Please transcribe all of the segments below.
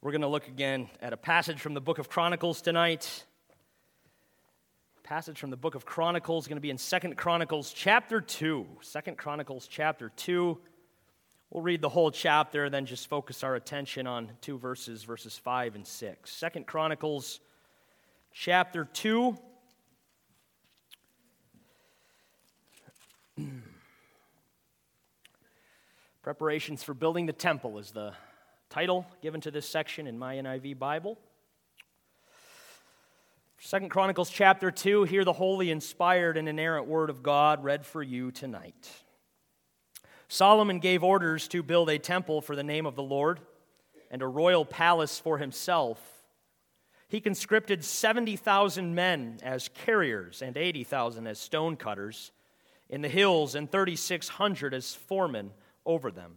We're going to look again at a passage from the book of Chronicles tonight. Passage from the book of Chronicles going to be in Second Chronicles chapter 2. Second Chronicles chapter 2. We'll read the whole chapter, then just focus our attention on two verses, verses 5 and 6. Second Chronicles chapter 2. Preparations for building the temple is the title given to this section in my NIV Bible. Second Chronicles chapter 2, hear the holy, inspired, and inerrant word of God read for you tonight. Solomon gave orders to build a temple for the name of the Lord and a royal palace for himself. He conscripted 70,000 men as carriers and 80,000 as stonecutters in the hills and 3,600 as foremen over them.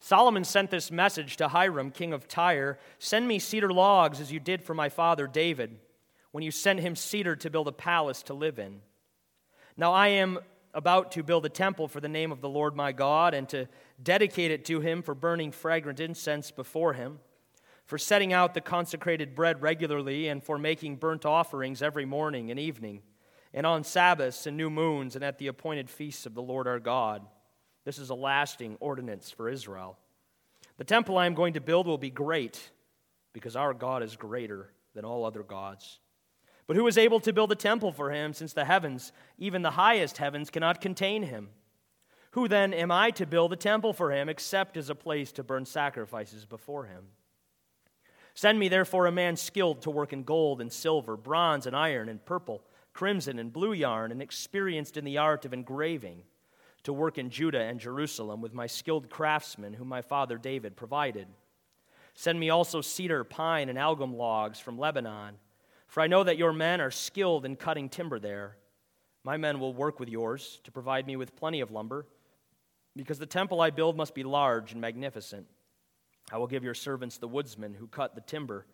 Solomon sent this message to Hiram, king of Tyre Send me cedar logs as you did for my father David, when you sent him cedar to build a palace to live in. Now I am about to build a temple for the name of the Lord my God, and to dedicate it to him for burning fragrant incense before him, for setting out the consecrated bread regularly, and for making burnt offerings every morning and evening, and on Sabbaths and new moons, and at the appointed feasts of the Lord our God this is a lasting ordinance for Israel. The temple I am going to build will be great because our God is greater than all other gods. But who is able to build a temple for him since the heavens, even the highest heavens, cannot contain him? Who then am I to build a temple for him except as a place to burn sacrifices before him? Send me therefore a man skilled to work in gold and silver, bronze and iron and purple, crimson and blue yarn, and experienced in the art of engraving to work in Judah and Jerusalem with my skilled craftsmen, whom my father David provided. Send me also cedar, pine, and algum logs from Lebanon, for I know that your men are skilled in cutting timber there. My men will work with yours to provide me with plenty of lumber, because the temple I build must be large and magnificent. I will give your servants the woodsmen who cut the timber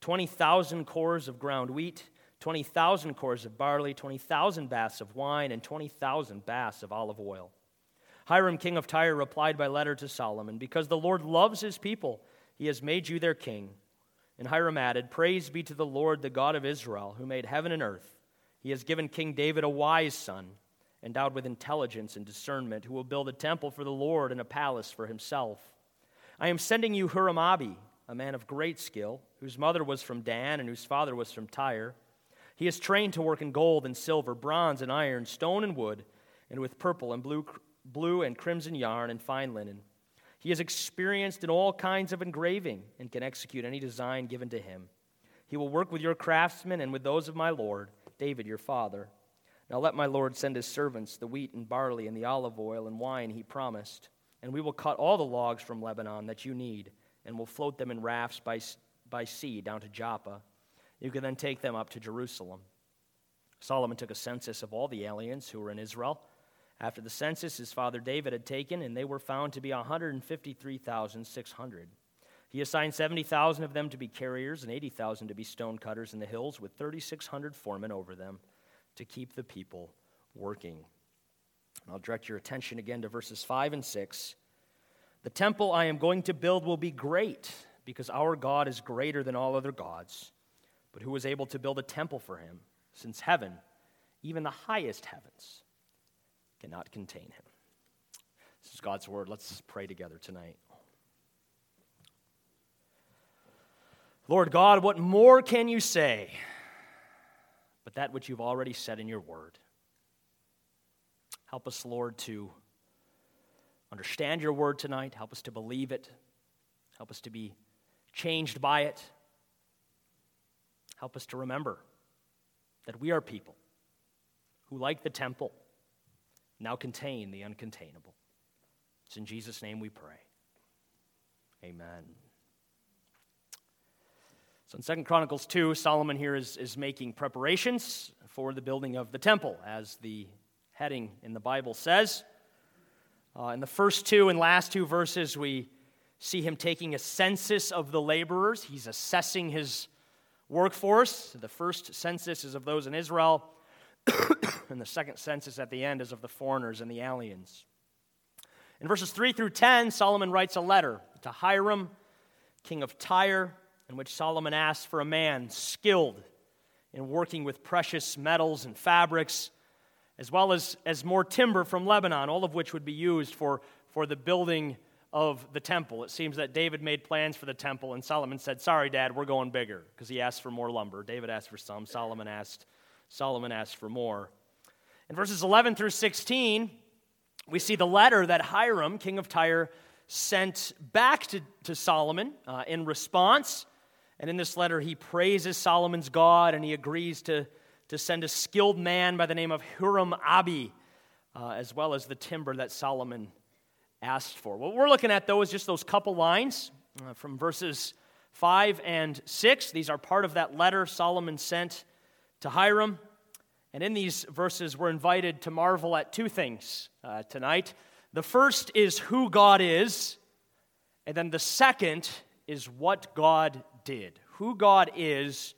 20,000 cors of ground wheat 20,000 cors of barley, 20,000 baths of wine, and 20,000 baths of olive oil. Hiram, king of Tyre, replied by letter to Solomon, Because the Lord loves his people, he has made you their king. And Hiram added, Praise be to the Lord, the God of Israel, who made heaven and earth. He has given King David a wise son, endowed with intelligence and discernment, who will build a temple for the Lord and a palace for himself. I am sending you Huram-Abi, a man of great skill, whose mother was from Dan and whose father was from Tyre. He is trained to work in gold and silver, bronze and iron, stone and wood, and with purple and blue, blue and crimson yarn and fine linen. He is experienced in all kinds of engraving and can execute any design given to him. He will work with your craftsmen and with those of my Lord, David your father. Now let my Lord send his servants the wheat and barley and the olive oil and wine he promised, and we will cut all the logs from Lebanon that you need, and will float them in rafts by, by sea down to Joppa. You can then take them up to Jerusalem. Solomon took a census of all the aliens who were in Israel. After the census, his father David had taken, and they were found to be 153,600. He assigned 70,000 of them to be carriers and 80,000 to be stone cutters in the hills, with 3,600 foremen over them to keep the people working. I'll direct your attention again to verses 5 and 6. The temple I am going to build will be great, because our God is greater than all other gods but who was able to build a temple for him, since heaven, even the highest heavens, cannot contain him. This is God's word. Let's pray together tonight. Lord God, what more can you say but that which you've already said in your word? Help us, Lord, to understand your word tonight. Help us to believe it. Help us to be changed by it. Help us to remember that we are people who, like the temple, now contain the uncontainable. It's in Jesus' name we pray. Amen. So in Second Chronicles 2, Solomon here is, is making preparations for the building of the temple, as the heading in the Bible says. Uh, in the first two and last two verses, we see him taking a census of the laborers. He's assessing his workforce. The first census is of those in Israel, and the second census at the end is of the foreigners and the aliens. In verses 3 through 10, Solomon writes a letter to Hiram, king of Tyre, in which Solomon asks for a man skilled in working with precious metals and fabrics, as well as, as more timber from Lebanon, all of which would be used for, for the building of the temple. It seems that David made plans for the temple, and Solomon said, Sorry, Dad, we're going bigger, because he asked for more lumber. David asked for some, Solomon asked, Solomon asked for more. In verses 11 through 16, we see the letter that Hiram, king of Tyre, sent back to, to Solomon uh, in response. And in this letter, he praises Solomon's God and he agrees to, to send a skilled man by the name of Huram Abi, uh, as well as the timber that Solomon asked for. What we're looking at, though, is just those couple lines uh, from verses 5 and 6. These are part of that letter Solomon sent to Hiram. And in these verses, we're invited to marvel at two things uh, tonight. The first is who God is, and then the second is what God did. Who God is,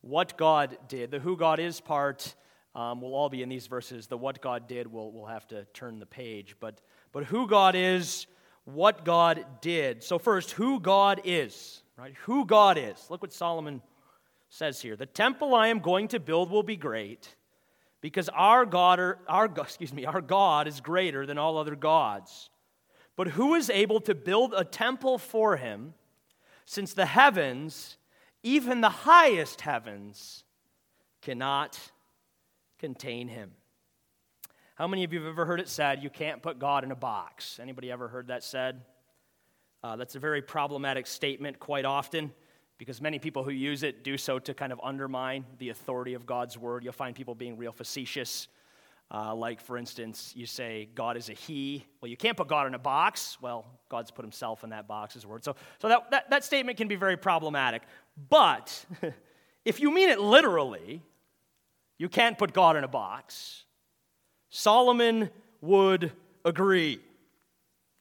what God did. The who God is part um, will all be in these verses. The what God did, we'll, we'll have to turn the page. But but who God is, what God did. So, first, who God is, right? Who God is. Look what Solomon says here. The temple I am going to build will be great because our God, our, excuse me, our God is greater than all other gods. But who is able to build a temple for him since the heavens, even the highest heavens, cannot contain him? How many of you have ever heard it said you can't put God in a box? Anybody ever heard that said? Uh, that's a very problematic statement quite often because many people who use it do so to kind of undermine the authority of God's word. You'll find people being real facetious. Uh, like, for instance, you say God is a he. Well, you can't put God in a box. Well, God's put himself in that box, his word. So, so that, that, that statement can be very problematic. But if you mean it literally, you can't put God in a box. Solomon would agree.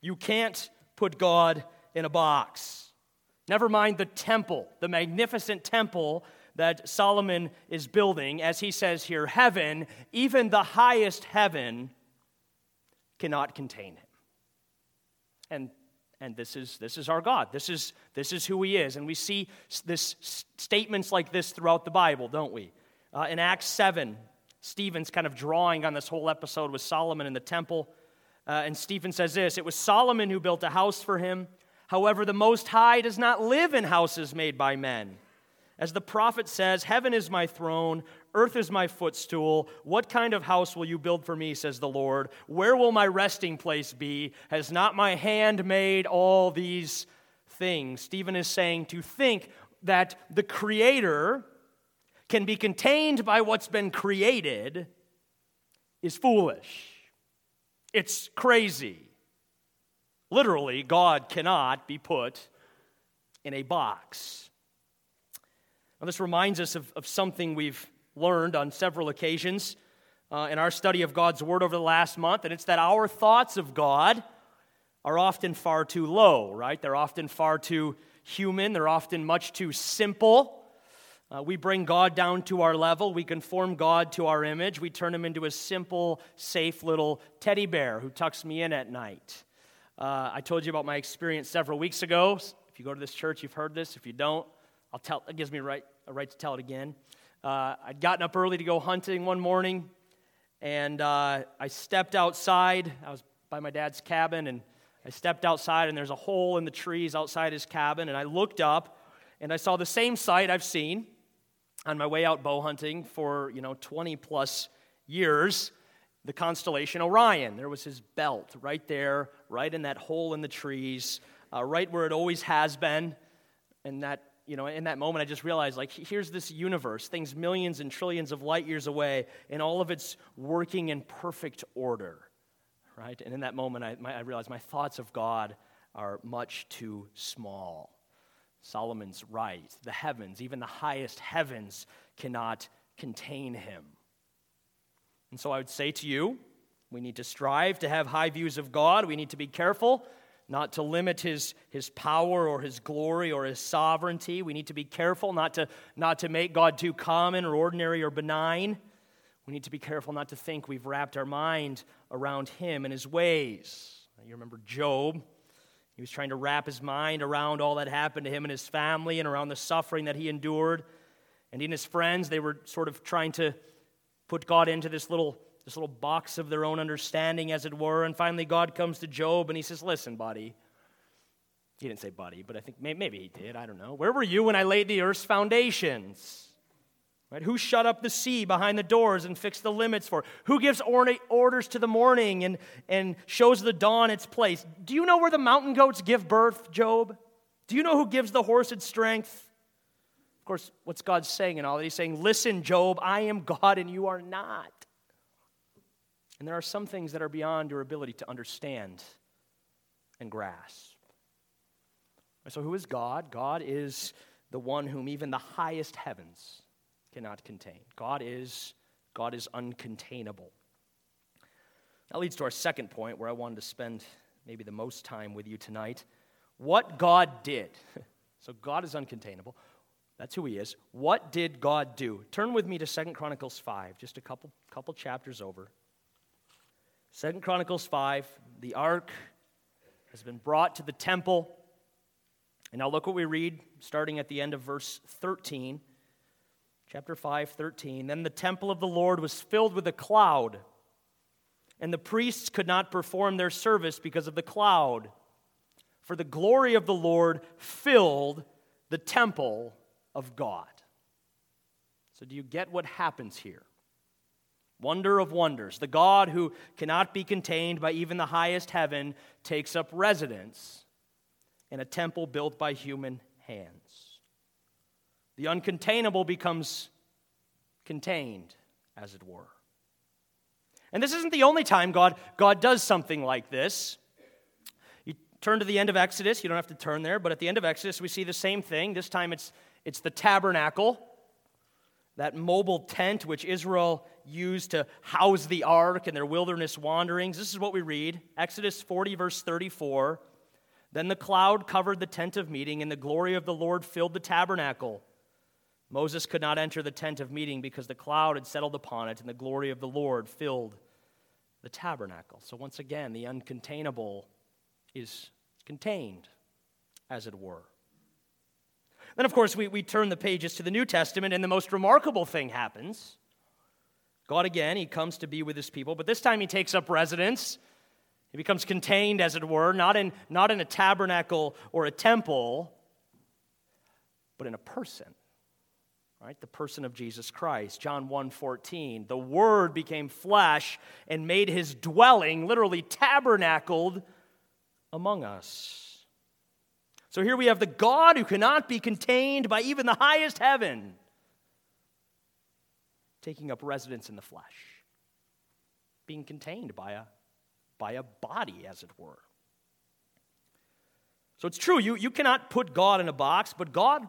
You can't put God in a box. Never mind the temple, the magnificent temple that Solomon is building. As he says here, heaven, even the highest heaven, cannot contain him. And, and this, is, this is our God. This is, this is who he is. And we see this statements like this throughout the Bible, don't we? Uh, in Acts 7, Stephen's kind of drawing on this whole episode with Solomon in the temple. Uh, and Stephen says this It was Solomon who built a house for him. However, the Most High does not live in houses made by men. As the prophet says, Heaven is my throne, earth is my footstool. What kind of house will you build for me, says the Lord? Where will my resting place be? Has not my hand made all these things? Stephen is saying to think that the Creator can be contained by what's been created is foolish. It's crazy. Literally, God cannot be put in a box. Now, this reminds us of, of something we've learned on several occasions uh, in our study of God's Word over the last month, and it's that our thoughts of God are often far too low, right? They're often far too human, they're often much too simple. Uh, we bring God down to our level. We conform God to our image. We turn him into a simple, safe little teddy bear who tucks me in at night. Uh, I told you about my experience several weeks ago. If you go to this church, you've heard this. If you don't, I'll tell, it gives me a right, a right to tell it again. Uh, I'd gotten up early to go hunting one morning, and uh, I stepped outside. I was by my dad's cabin, and I stepped outside, and there's a hole in the trees outside his cabin, and I looked up, and I saw the same sight I've seen on my way out bow hunting for, you know, 20 plus years, the constellation Orion. There was his belt right there, right in that hole in the trees, uh, right where it always has been. And that, you know, in that moment, I just realized, like, here's this universe, things millions and trillions of light years away, and all of it's working in perfect order, right? And in that moment, I, my, I realized my thoughts of God are much too small. Solomon's right. The heavens, even the highest heavens, cannot contain him. And so I would say to you, we need to strive to have high views of God. We need to be careful not to limit his, his power or his glory or his sovereignty. We need to be careful not to, not to make God too common or ordinary or benign. We need to be careful not to think we've wrapped our mind around him and his ways. You remember Job He was trying to wrap his mind around all that happened to him and his family and around the suffering that he endured. And he and his friends, they were sort of trying to put God into this little, this little box of their own understanding, as it were. And finally, God comes to Job and he says, Listen, buddy. He didn't say buddy, but I think maybe he did. I don't know. Where were you when I laid the earth's foundations? Right? Who shut up the sea behind the doors and fixed the limits for? Who gives orders to the morning and, and shows the dawn its place? Do you know where the mountain goats give birth, Job? Do you know who gives the horse its strength? Of course, what's God saying in all that? He's saying, Listen, Job, I am God and you are not. And there are some things that are beyond your ability to understand and grasp. So, who is God? God is the one whom even the highest heavens cannot contain. God is, God is uncontainable. That leads to our second point where I wanted to spend maybe the most time with you tonight. What God did. So God is uncontainable. That's who he is. What did God do? Turn with me to Second Chronicles 5, just a couple, couple chapters over. Second Chronicles 5, the ark has been brought to the temple. And now look what we read starting at the end of verse 13. Chapter 5, 13. Then the temple of the Lord was filled with a cloud, and the priests could not perform their service because of the cloud. For the glory of the Lord filled the temple of God. So, do you get what happens here? Wonder of wonders. The God who cannot be contained by even the highest heaven takes up residence in a temple built by human hands. The uncontainable becomes contained, as it were. And this isn't the only time God, God does something like this. You turn to the end of Exodus, you don't have to turn there, but at the end of Exodus, we see the same thing. This time it's, it's the tabernacle, that mobile tent which Israel used to house the ark and their wilderness wanderings. This is what we read Exodus 40, verse 34. Then the cloud covered the tent of meeting, and the glory of the Lord filled the tabernacle. Moses could not enter the tent of meeting because the cloud had settled upon it and the glory of the Lord filled the tabernacle. So, once again, the uncontainable is contained, as it were. Then, of course, we, we turn the pages to the New Testament, and the most remarkable thing happens. God, again, he comes to be with his people, but this time he takes up residence. He becomes contained, as it were, not in, not in a tabernacle or a temple, but in a person right? The person of jesus christ. John 1 14 the word became flesh and made his dwelling literally tabernacled among us. So here we have the god who cannot be contained by even the highest heaven taking up residence in the flesh being contained by a by a body as it were. So it's true you, you cannot put god in a box but god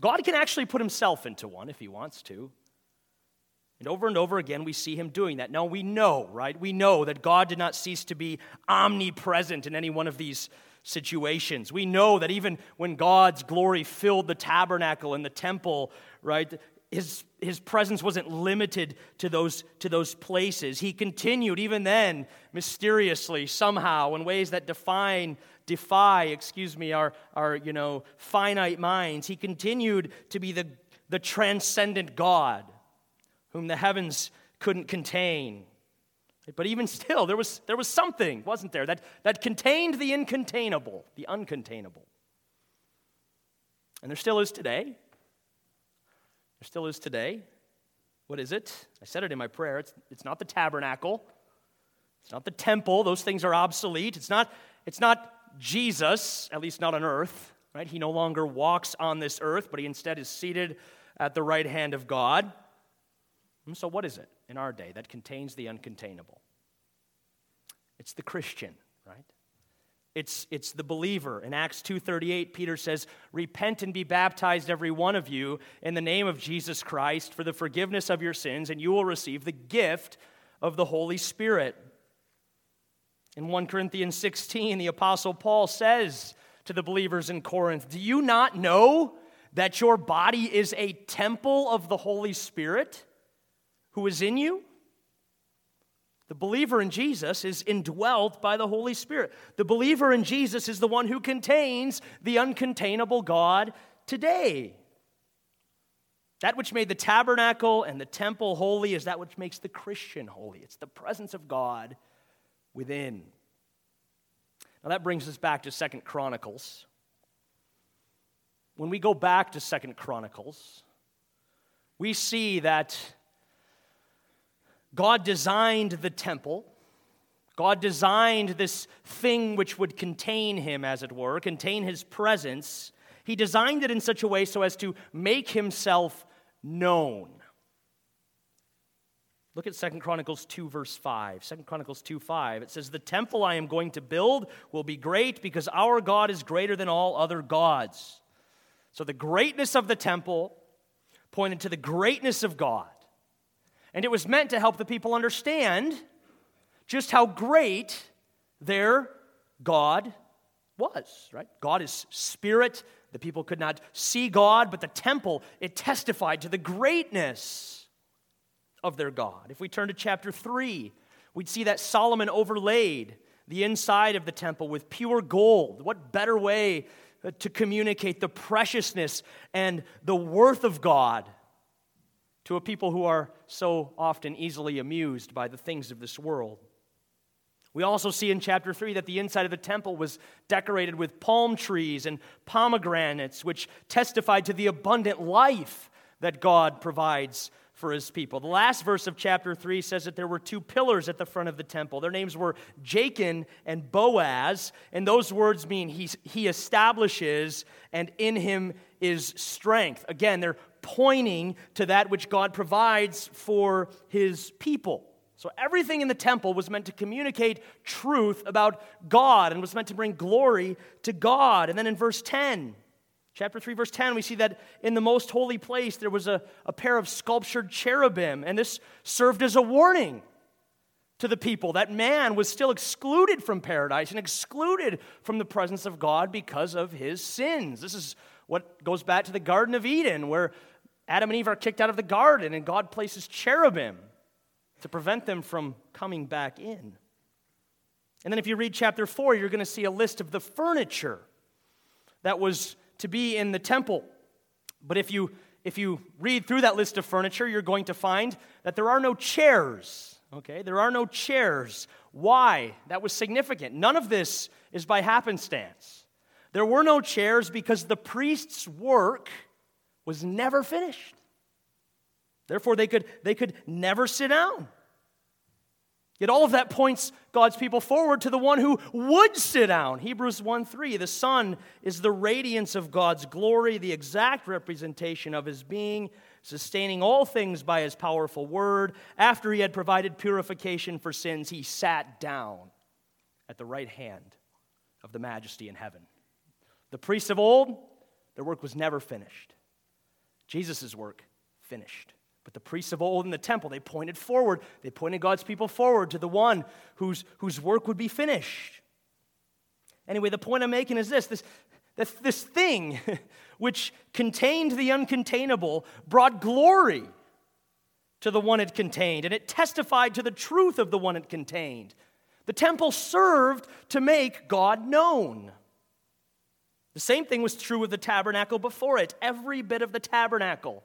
God can actually put himself into one if he wants to. And over and over again, we see him doing that. Now, we know, right? We know that God did not cease to be omnipresent in any one of these situations. We know that even when God's glory filled the tabernacle and the temple, right, his, his presence wasn't limited to those, to those places. He continued, even then, mysteriously, somehow, in ways that define defy, excuse me, our, our you know, finite minds. He continued to be the, the transcendent God whom the heavens couldn't contain. But even still, there was, there was something, wasn't there, that, that contained the incontainable, the uncontainable. And there still is today. There still is today. What is it? I said it in my prayer. It's, it's not the tabernacle. It's not the temple. Those things are obsolete. It's not, it's not Jesus, at least not on earth, right? He no longer walks on this earth, but he instead is seated at the right hand of God. And so, what is it in our day that contains the uncontainable? It's the Christian, right? It's, it's the believer. In Acts 2:38, Peter says, "Repent and be baptized every one of you in the name of Jesus Christ for the forgiveness of your sins, and you will receive the gift of the Holy Spirit." In 1 Corinthians 16, the Apostle Paul says to the believers in Corinth, Do you not know that your body is a temple of the Holy Spirit who is in you? The believer in Jesus is indwelt by the Holy Spirit. The believer in Jesus is the one who contains the uncontainable God today. That which made the tabernacle and the temple holy is that which makes the Christian holy. It's the presence of God within. Now that brings us back to Second Chronicles. When we go back to Second Chronicles, we see that God designed the temple. God designed this thing which would contain him, as it were, contain his presence. He designed it in such a way so as to make himself known. Look at 2 Chronicles 2, verse 5. 2 Chronicles 2, 5. It says, The temple I am going to build will be great because our God is greater than all other gods. So the greatness of the temple pointed to the greatness of God. And it was meant to help the people understand just how great their God was, right? God is spirit, the people could not see God, but the temple, it testified to the greatness of their God. If we turn to chapter 3, we'd see that Solomon overlaid the inside of the temple with pure gold. What better way uh, to communicate the preciousness and the worth of God to a people who are so often easily amused by the things of this world? We also see in chapter 3 that the inside of the temple was decorated with palm trees and pomegranates, which testified to the abundant life that God provides for his people. The last verse of chapter 3 says that there were two pillars at the front of the temple. Their names were Jachin and Boaz, and those words mean he, he establishes, and in him is strength. Again, they're pointing to that which God provides for his people. So everything in the temple was meant to communicate truth about God and was meant to bring glory to God. And then in verse 10, chapter 3, verse 10, we see that in the most holy place there was a, a pair of sculptured cherubim, and this served as a warning to the people that man was still excluded from paradise and excluded from the presence of God because of his sins. This is what goes back to the Garden of Eden, where Adam and Eve are kicked out of the garden, and God places cherubim to prevent them from coming back in. And then if you read chapter 4, you're going to see a list of the furniture that was to be in the temple. But if you if you read through that list of furniture, you're going to find that there are no chairs. Okay? There are no chairs. Why? That was significant. None of this is by happenstance. There were no chairs because the priest's work was never finished. Therefore, they could, they could never sit down. Yet all of that points God's people forward to the one who would sit down. Hebrews 1 3. The Son is the radiance of God's glory, the exact representation of his being, sustaining all things by his powerful word. After he had provided purification for sins, he sat down at the right hand of the majesty in heaven. The priests of old, their work was never finished. Jesus' work finished. But the priests of old in the temple, they pointed forward. They pointed God's people forward to the one whose, whose work would be finished. Anyway, the point I'm making is this this, this, this thing which contained the uncontainable brought glory to the one it contained, and it testified to the truth of the one it contained. The temple served to make God known. The same thing was true of the tabernacle before it. Every bit of the tabernacle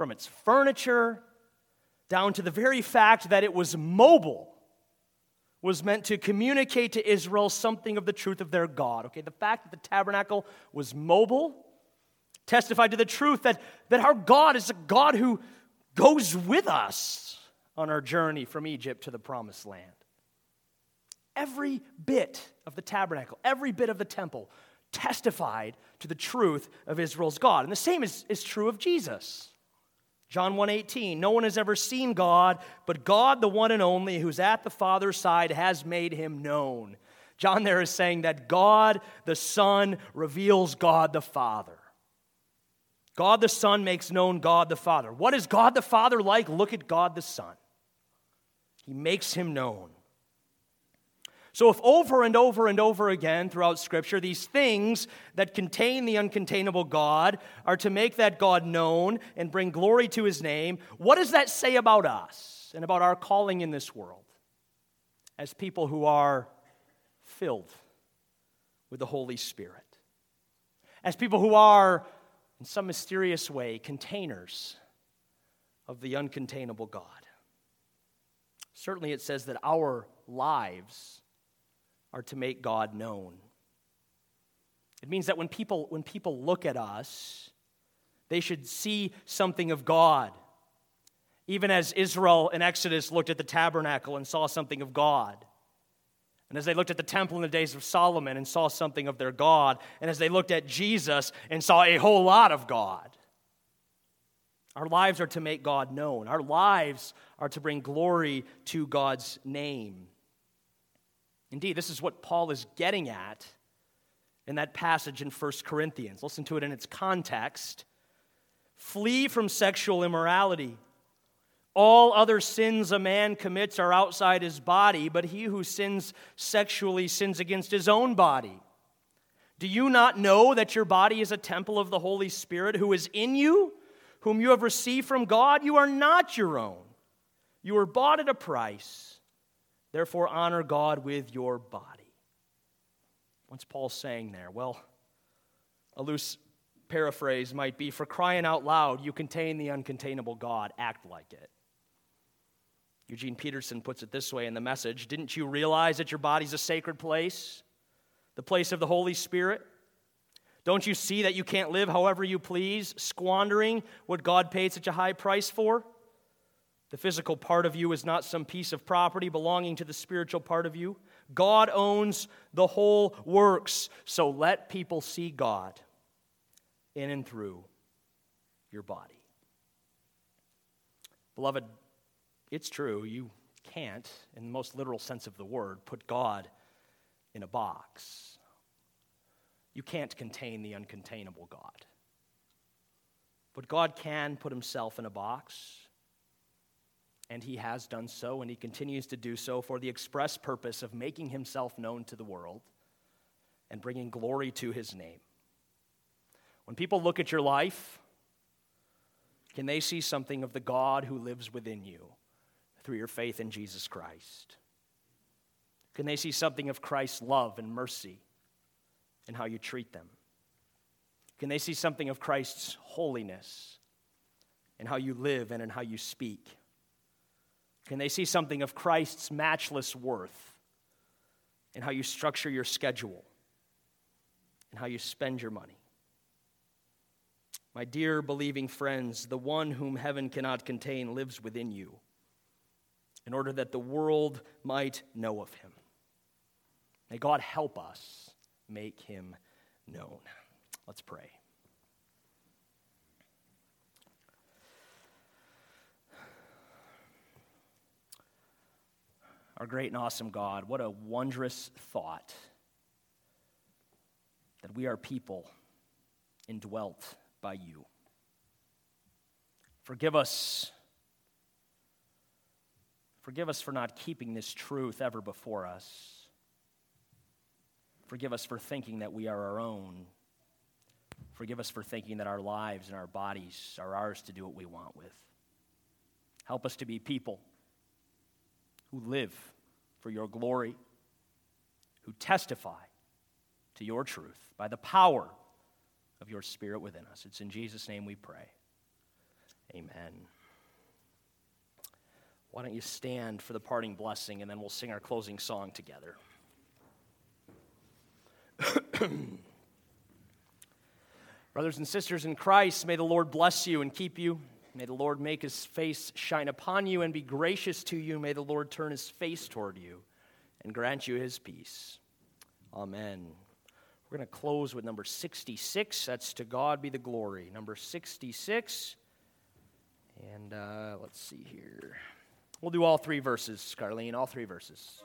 from its furniture down to the very fact that it was mobile was meant to communicate to Israel something of the truth of their God. Okay, the fact that the tabernacle was mobile testified to the truth that, that our God is a God who goes with us on our journey from Egypt to the promised land. Every bit of the tabernacle, every bit of the temple testified to the truth of Israel's God. And the same is, is true of Jesus. John 1:18 No one has ever seen God, but God the one and only who's at the Father's side has made him known. John there is saying that God the Son reveals God the Father. God the Son makes known God the Father. What is God the Father like? Look at God the Son. He makes him known. So, if over and over and over again throughout Scripture, these things that contain the uncontainable God are to make that God known and bring glory to his name, what does that say about us and about our calling in this world? as people who are filled with the Holy Spirit, as people who are, in some mysterious way, containers of the uncontainable God. Certainly, it says that our lives are to make God known. It means that when people, when people look at us, they should see something of God. Even as Israel in Exodus looked at the tabernacle and saw something of God. And as they looked at the temple in the days of Solomon and saw something of their God. And as they looked at Jesus and saw a whole lot of God. Our lives are to make God known. Our lives are to bring glory to God's name. Indeed, this is what Paul is getting at in that passage in 1 Corinthians. Listen to it in its context. Flee from sexual immorality. All other sins a man commits are outside his body, but he who sins sexually sins against his own body. Do you not know that your body is a temple of the Holy Spirit who is in you, whom you have received from God? You are not your own. You were bought at a price. Therefore, honor God with your body. What's Paul saying there? Well, a loose paraphrase might be For crying out loud, you contain the uncontainable God, act like it. Eugene Peterson puts it this way in the message Didn't you realize that your body's a sacred place? The place of the Holy Spirit? Don't you see that you can't live however you please, squandering what God paid such a high price for? The physical part of you is not some piece of property belonging to the spiritual part of you. God owns the whole works. So let people see God in and through your body. Beloved, it's true, you can't, in the most literal sense of the word, put God in a box. You can't contain the uncontainable God. But God can put himself in a box and he has done so, and he continues to do so for the express purpose of making himself known to the world and bringing glory to his name. When people look at your life, can they see something of the God who lives within you through your faith in Jesus Christ? Can they see something of Christ's love and mercy in how you treat them? Can they see something of Christ's holiness in how you live and in how you speak? Can they see something of Christ's matchless worth in how you structure your schedule and how you spend your money? My dear believing friends, the one whom heaven cannot contain lives within you in order that the world might know of him. May God help us make him known. Let's pray. Our great and awesome God, what a wondrous thought that we are people indwelt by you. Forgive us. Forgive us for not keeping this truth ever before us. Forgive us for thinking that we are our own. Forgive us for thinking that our lives and our bodies are ours to do what we want with. Help us to be people who live for your glory, who testify to your truth by the power of your Spirit within us. It's in Jesus' name we pray. Amen. Why don't you stand for the parting blessing and then we'll sing our closing song together. Brothers and sisters in Christ, may the Lord bless you and keep you. May the Lord make his face shine upon you and be gracious to you. May the Lord turn his face toward you and grant you his peace. Amen. We're going to close with number 66. That's to God be the glory. Number 66. And uh, let's see here. We'll do all three verses, Carlene, all three verses.